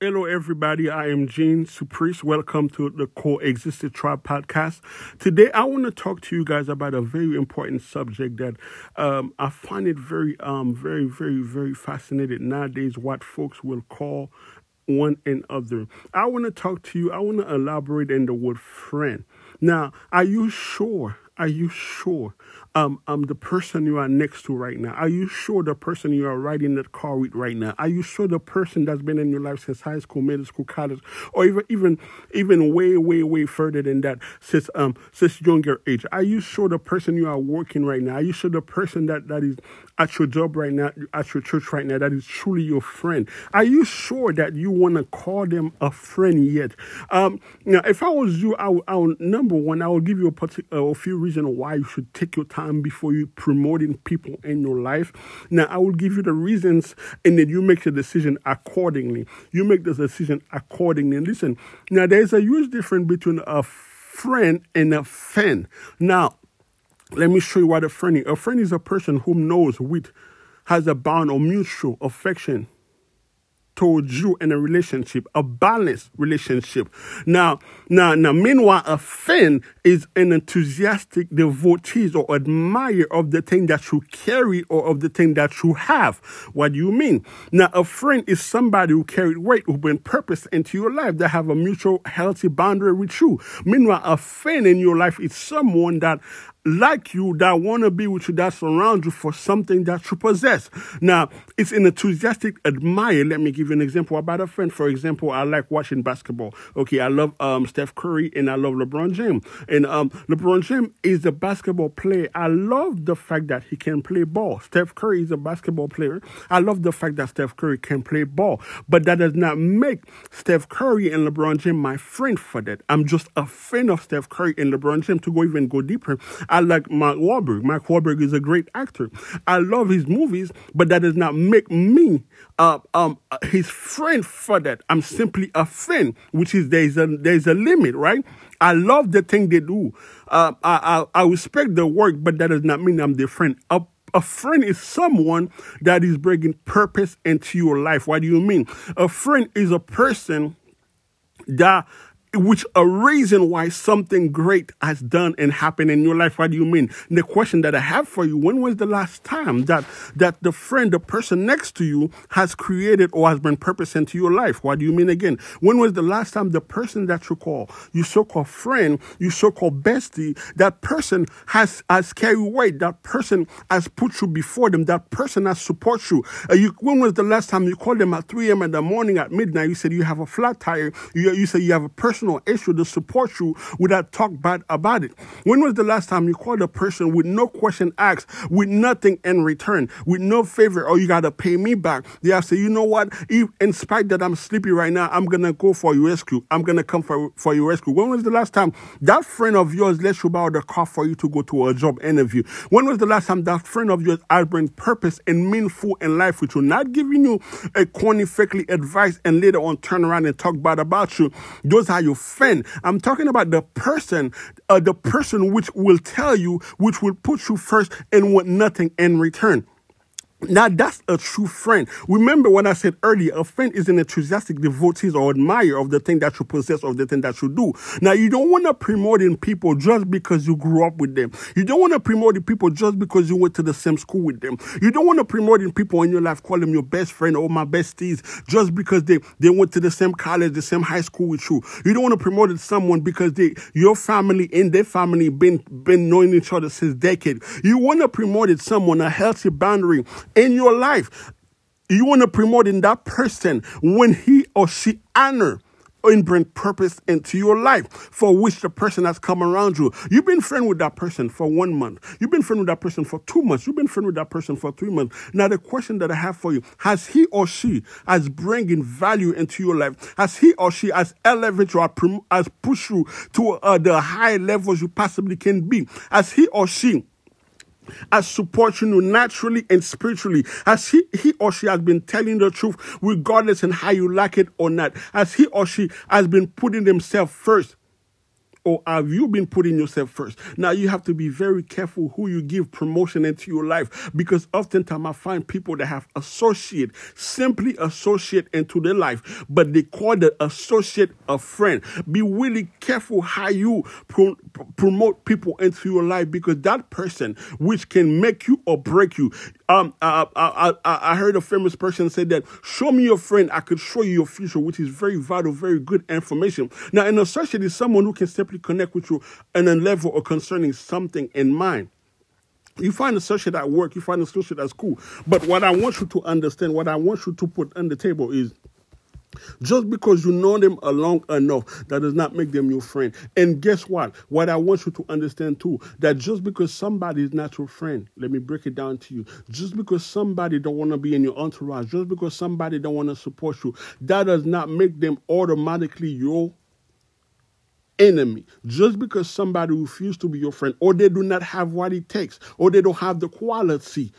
Hello, everybody. I am Gene Supris. Welcome to the Coexisted Tribe podcast. Today, I want to talk to you guys about a very important subject that um, I find it very, um, very, very, very fascinating nowadays. What folks will call one another. I want to talk to you. I want to elaborate in the word friend. Now, are you sure? Are you sure um, um, the person you are next to right now? Are you sure the person you are riding that car with right now? Are you sure the person that's been in your life since high school, middle school, college, or even even even way, way, way further than that, since um since younger age? Are you sure the person you are working right now? Are you sure the person that that is at your job right now, at your church right now, that is truly your friend? Are you sure that you want to call them a friend yet? Um, now, if I was you, I would, I would number one, I will give you a, partic- uh, a few reasons why you should take your time before you promoting people in your life. Now, I will give you the reasons, and then you make the decision accordingly. You make the decision accordingly. And Listen, now there's a huge difference between a friend and a fan. Now, let me show you what a friend is. A friend is a person whom knows with, has a bond of mutual affection towards you in a relationship, a balanced relationship. Now, now, now, meanwhile, a fan is an enthusiastic devotee or admirer of the thing that you carry or of the thing that you have. What do you mean? Now, a friend is somebody who carried weight, who bring purpose into your life, that have a mutual healthy boundary with you. Meanwhile, a fan in your life is someone that like you that want to be with you, that surround you for something that you possess. Now, it's an enthusiastic admire. Let me give you an example about a friend. For example, I like watching basketball. Okay, I love um, Steph Curry and I love LeBron James. And um, LeBron James is a basketball player. I love the fact that he can play ball. Steph Curry is a basketball player. I love the fact that Steph Curry can play ball. But that does not make Steph Curry and LeBron James my friend for that. I'm just a fan of Steph Curry and LeBron James to go even go deeper. I like Mark Wahlberg. Mark Wahlberg is a great actor. I love his movies, but that does not make me uh, um, his friend for that. I'm simply a friend, which is there's a there's a limit, right? I love the thing they do. Uh, I, I I respect the work, but that does not mean I'm their friend. A a friend is someone that is bringing purpose into your life. What do you mean? A friend is a person that which a reason why something great has done and happened in your life. What do you mean? And the question that I have for you, when was the last time that that the friend, the person next to you has created or has been purpose into your life? What do you mean again? When was the last time the person that you call, you so-called friend, you so-called bestie, that person has has carried weight, that person has put you before them, that person has support you. Uh, you when was the last time you called them at 3 a.m. in the morning at midnight? You said you have a flat tire. You, you said you have a person personal issue to support you without talk bad about it. When was the last time you called a person with no question asked, with nothing in return, with no favor, or oh, you gotta pay me back? They have say, you know what? In spite that I'm sleepy right now, I'm gonna go for your rescue. I'm gonna come for, for your rescue. When was the last time that friend of yours let you borrow the car for you to go to a job interview? When was the last time that friend of yours has bring purpose and meaningful in life with you? Not giving you a corny, fakely advice and later on turn around and talk bad about you. Those are your friend. I'm talking about the person, uh, the person which will tell you, which will put you first and want nothing in return. Now that's a true friend. Remember what I said earlier, a friend is an enthusiastic devotee or admirer of the thing that you possess, of the thing that you do. Now you don't want to promote in people just because you grew up with them. You don't want to promote in people just because you went to the same school with them. You don't want to promote in people in your life, call them your best friend or my besties just because they, they went to the same college, the same high school with you. You don't want to promote someone because they, your family and their family been, been knowing each other since decades. You want to promote someone a healthy boundary in your life. You want to promote in that person when he or she honor and bring purpose into your life for which the person has come around you. You've been friend with that person for one month. You've been friend with that person for two months. You've been friend with that person for three months. Now the question that I have for you, has he or she has bringing value into your life? Has he or she has elevated you, has pushed you to uh, the high levels you possibly can be? Has he or she as supporting you naturally and spiritually, as he, he or she has been telling the truth, regardless in how you like it or not, as he or she has been putting themselves first or have you been putting yourself first? Now you have to be very careful who you give promotion into your life because oftentimes I find people that have associate, simply associate into their life, but they call the associate a friend. Be really careful how you pro- promote people into your life because that person, which can make you or break you. Um, I, I, I, I heard a famous person say that, show me your friend, I could show you your future, which is very vital, very good information. Now, an associate is someone who can simply connect with you on a level or concerning something in mind. You find a associate at work, you find a associate at school. But what I want you to understand, what I want you to put on the table is just because you know them long enough, that does not make them your friend. And guess what? What I want you to understand too, that just because somebody is not your friend, let me break it down to you. Just because somebody don't want to be in your entourage, just because somebody don't want to support you, that does not make them automatically your enemy just because somebody refuses to be your friend or they do not have what it takes or they don't have the quality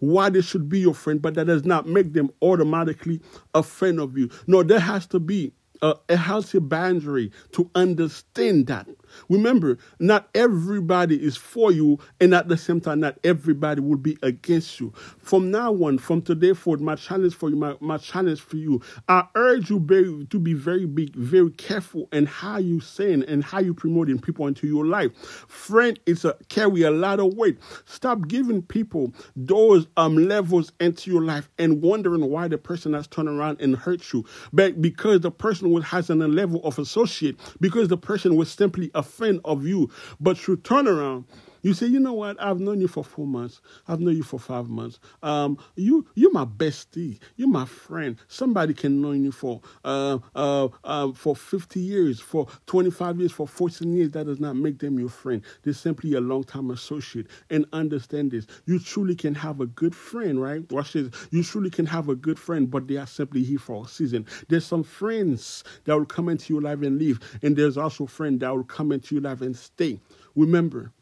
why they should be your friend, but that does not make them automatically a friend of you. No, there has to be a, a healthy boundary to understand that. Remember, not everybody is for you, and at the same time, not everybody will be against you. From now on, from today forward, my challenge for you, my, my challenge for you, I urge you very, to be very big, very careful in how you saying and how you promoting people into your life. Friend, it's a carry a lot of weight. Stop giving people those um levels into your life and wondering why the person has turned around and hurt you. But because the person was has a level of associate, because the person was simply a fan of you, but you turn around you say, you know what? I've known you for four months. I've known you for five months. Um, you you're my bestie. You're my friend. Somebody can know you for uh, uh, uh, for 50 years, for 25 years, for 14 years. That does not make them your friend. They're simply a long time associate. And understand this: you truly can have a good friend, right? Watch this. You truly can have a good friend, but they are simply here for a season. There's some friends that will come into your life and leave, and there's also friends that will come into your life and stay. Remember,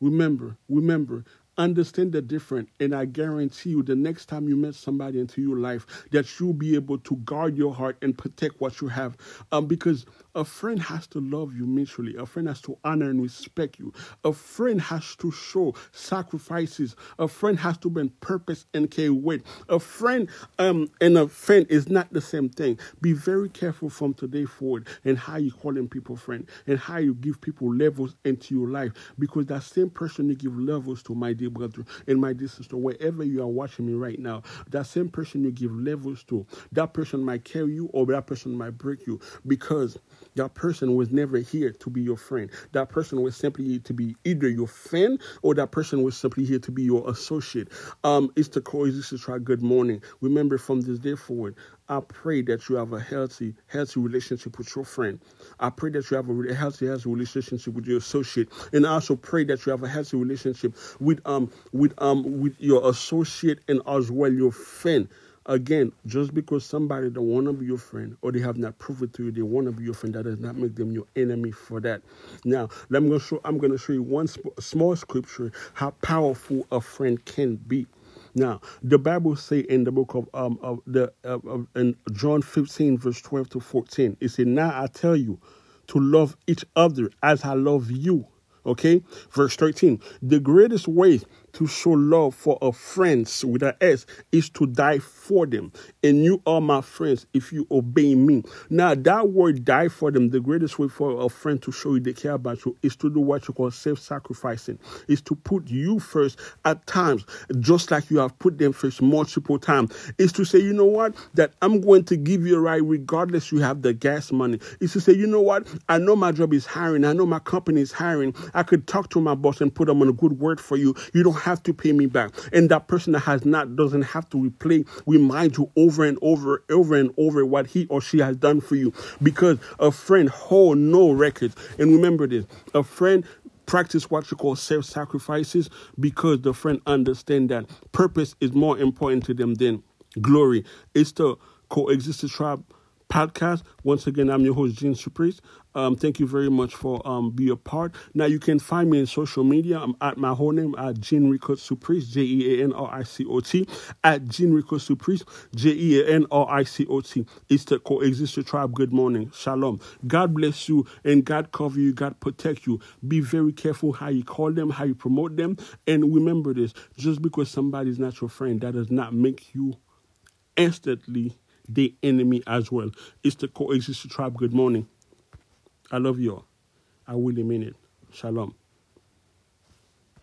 Remember, remember, understand the difference. And I guarantee you, the next time you met somebody into your life, that you'll be able to guard your heart and protect what you have. Um, because a friend has to love you mutually. A friend has to honor and respect you. A friend has to show sacrifices. A friend has to bring purpose and care with. A friend um, and a friend is not the same thing. Be very careful from today forward and how you call them people friend and how you give people levels into your life. Because that same person you give levels to, my dear brother and my dear sister, wherever you are watching me right now, that same person you give levels to, that person might carry you or that person might break you because that person was never here to be your friend. That person was simply to be either your friend or that person was simply here to be your associate. Um, it's the coexist to try good morning. Remember from this day forward, I pray that you have a healthy, healthy relationship with your friend. I pray that you have a healthy, healthy relationship with your associate, and I also pray that you have a healthy relationship with um with um with your associate and as well your friend. Again, just because somebody don't want to be your friend or they have not proved it to you they want to be your friend, that does not make them your enemy for that. Now, I'm going to show I'm going to show you one sp- small scripture how powerful a friend can be. Now, the Bible say in the book of um of the of, in John 15 verse 12 to 14, it said, "Now I tell you to love each other as I love you." Okay, verse 13. The greatest way to show love for a friends with an S is to die for them. And you are my friends if you obey me. Now, that word die for them, the greatest way for a friend to show you they care about you is to do what you call self sacrificing, is to put you first at times, just like you have put them first multiple times. Is to say, you know what, that I'm going to give you a ride regardless you have the gas money. Is to say, you know what, I know my job is hiring, I know my company is hiring. I could talk to my boss and put them on a good word for you. You don't have to pay me back. And that person that has not doesn't have to replay, remind you over and over, over and over what he or she has done for you. Because a friend hold no records. And remember this a friend practice what you call self-sacrifices because the friend understand that purpose is more important to them than glory. It's the coexistence tribe podcast. Once again, I'm your host, Gene Surprise. Um, thank you very much for um, be a part. Now you can find me in social media. I'm at my whole name at Jean Rico Surprise, J E A N R I C O T, at Jean Rico Surprise, J E A N R I C O T. It's the coexistent tribe. Good morning, shalom. God bless you and God cover you. God protect you. Be very careful how you call them, how you promote them, and remember this: just because somebody's not your friend, that does not make you instantly the enemy as well. It's the coexistent tribe. Good morning. I love you all. I really mean it. Shalom.